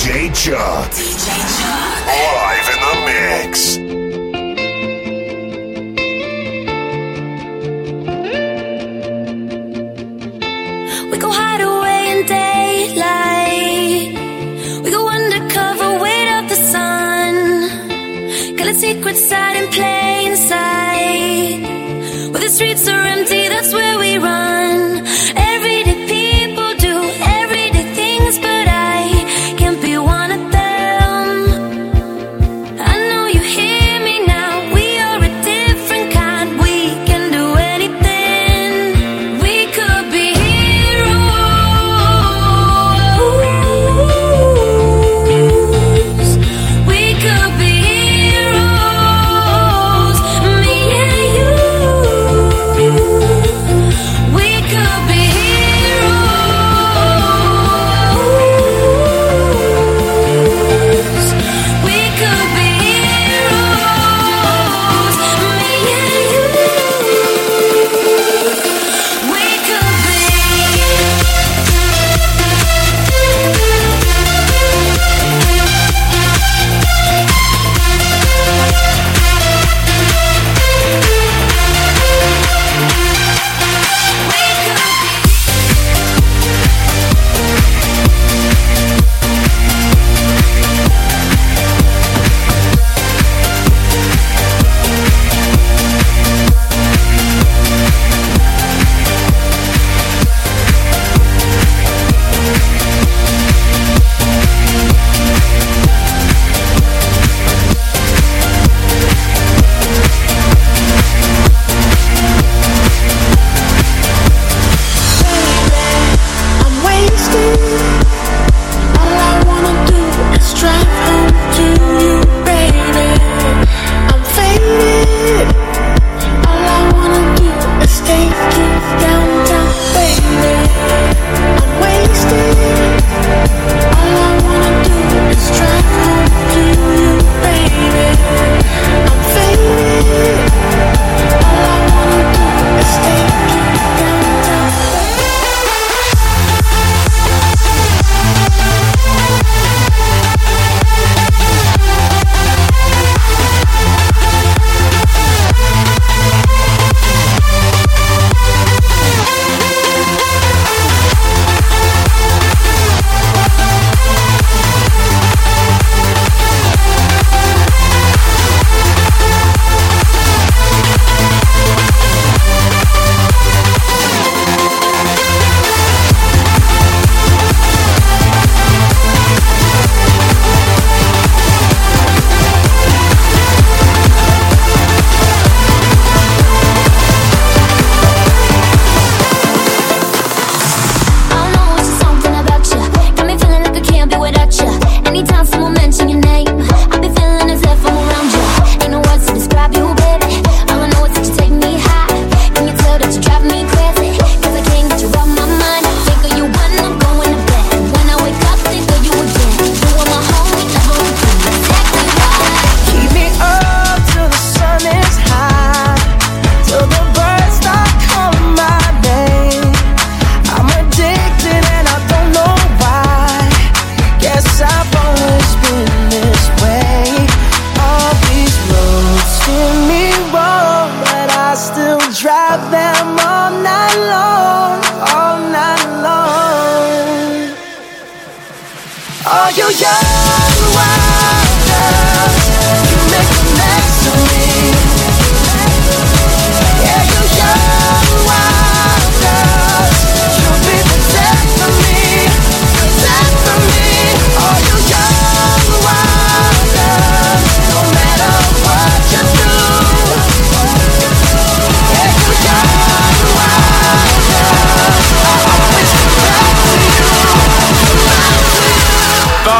DJ Chuck. DJ Chuck. Live in the mix. We go hide away in daylight. We go undercover, wait out the sun. Got a secret side in plain sight. Where the streets are empty, that's where we run.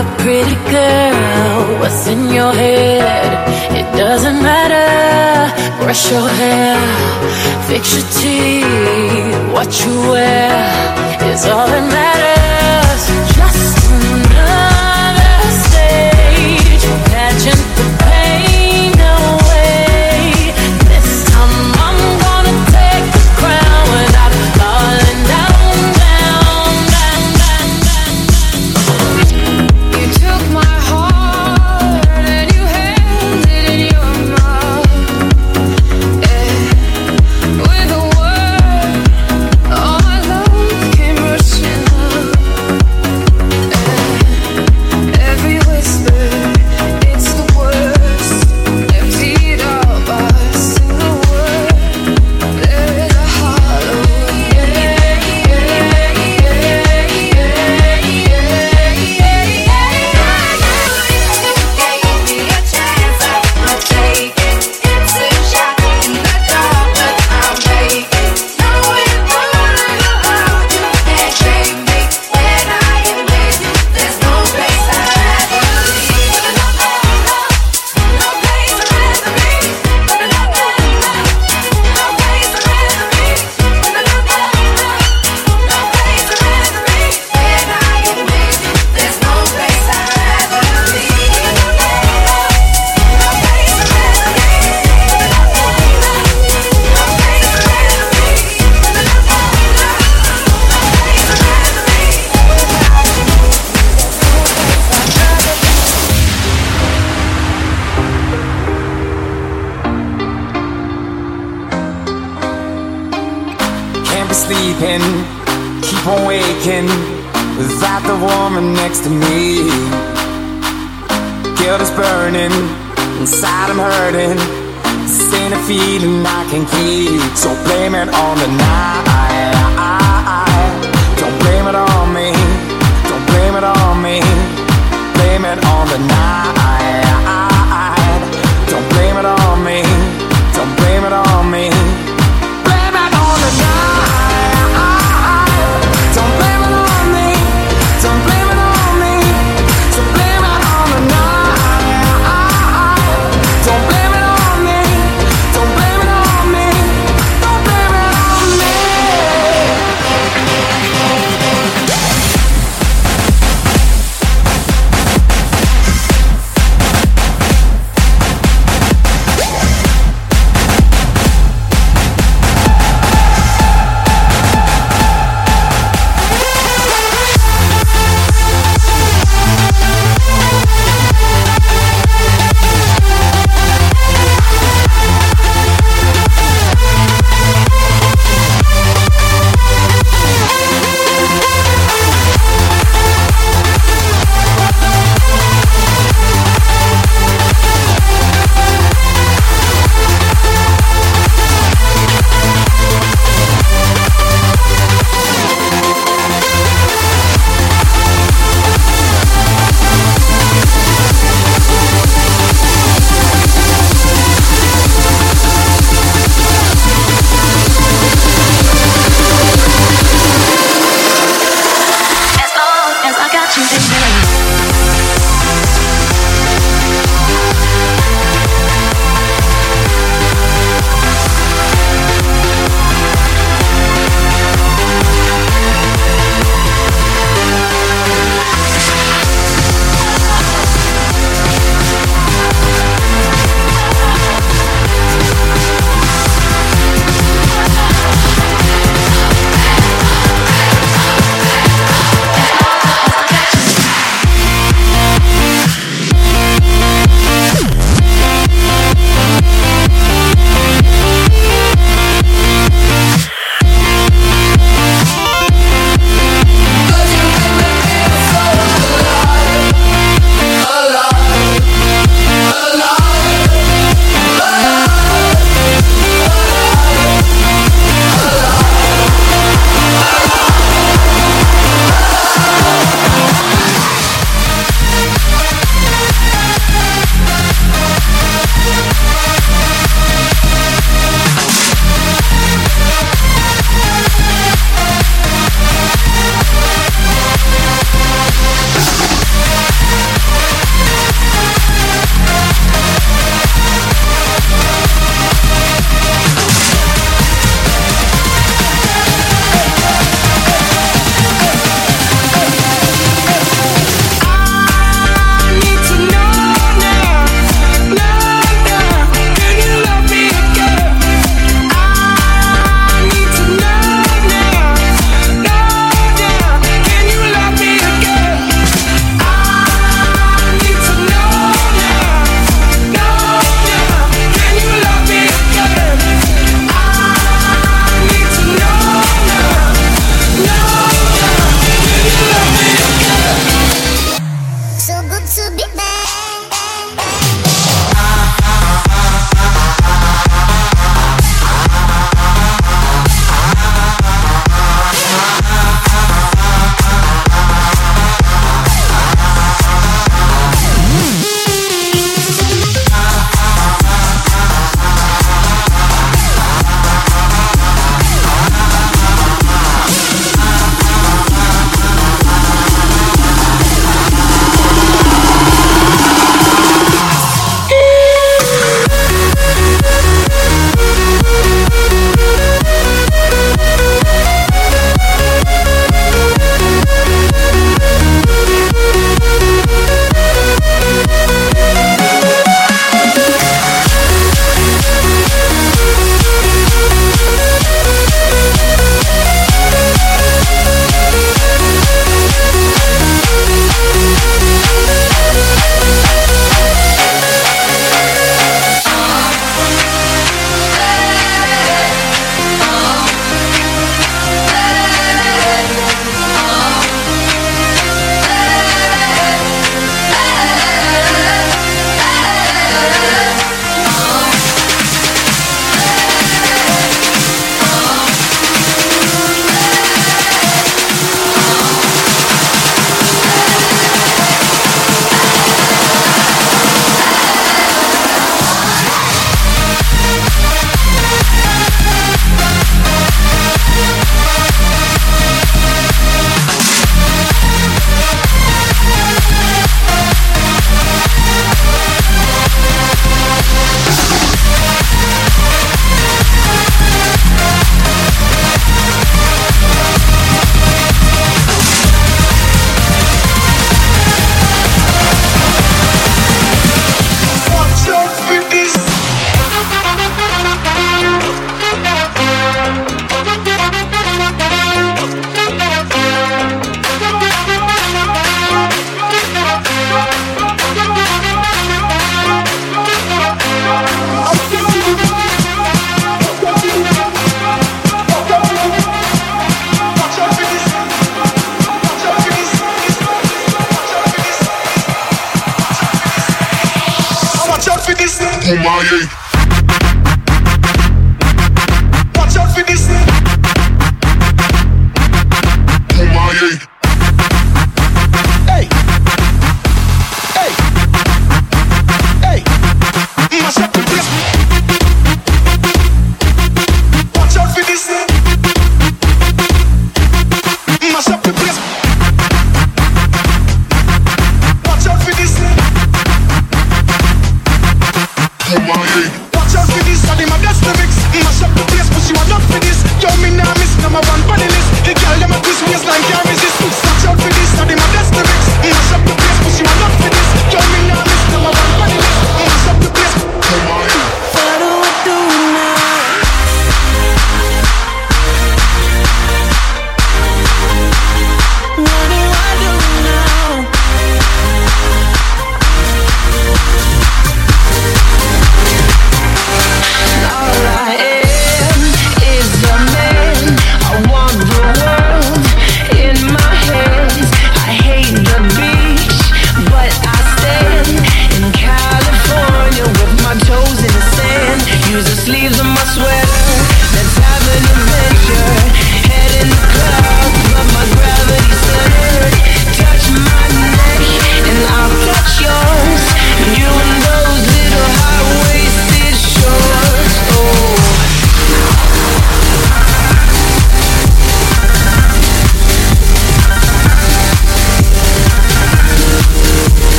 a pretty girl. What's in your head? It doesn't matter. Brush your hair, fix your teeth. What you wear is all that matters. can hear you. So blame it on the night. Don't blame it on me. Don't blame it on me. Blame it on the night.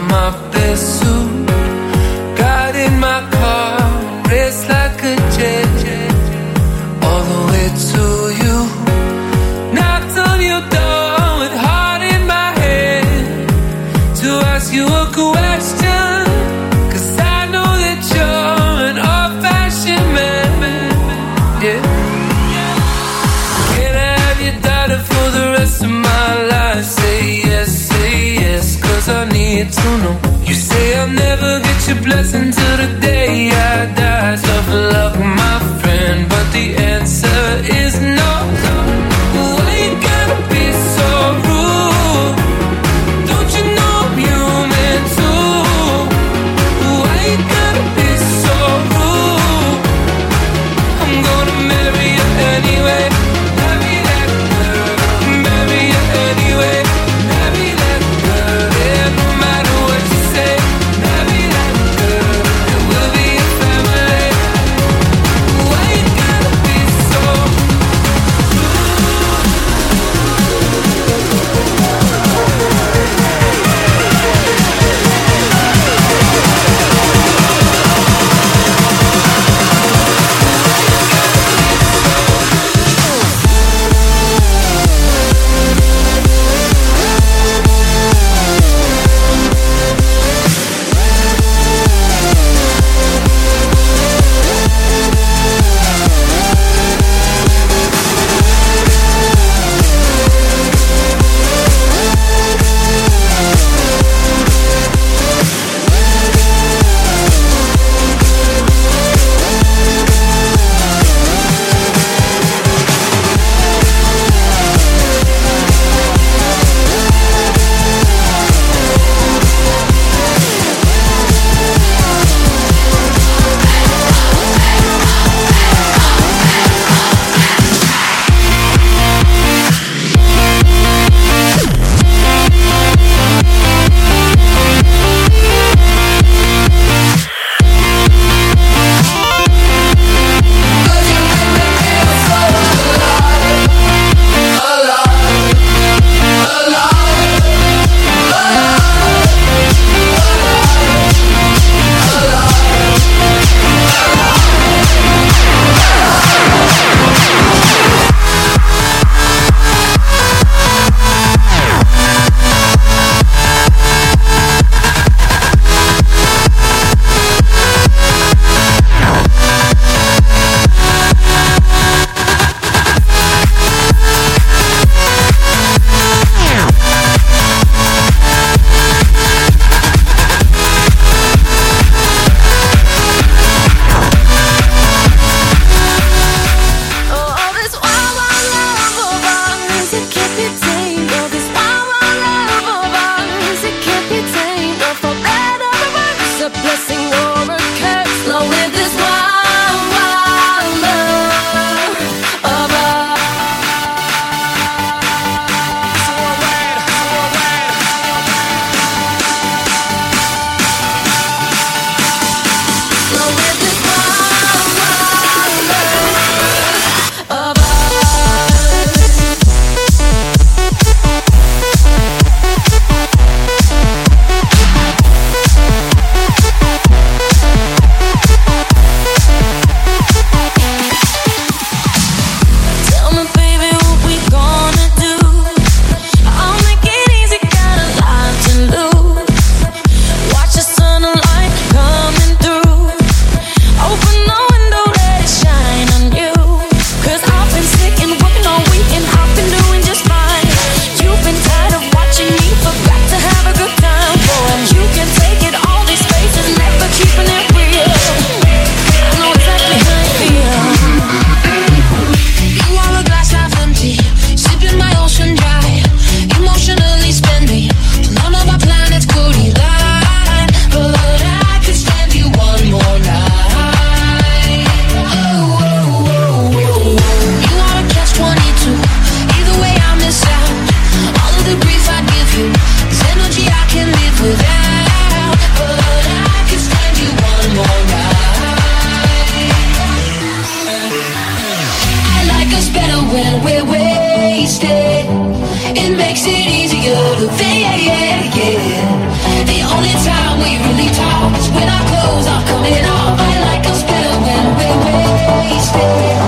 my when we're wasted. It makes it easier to fake it. The only time we really talk is when our clothes are coming off. I like us better when we're wasted.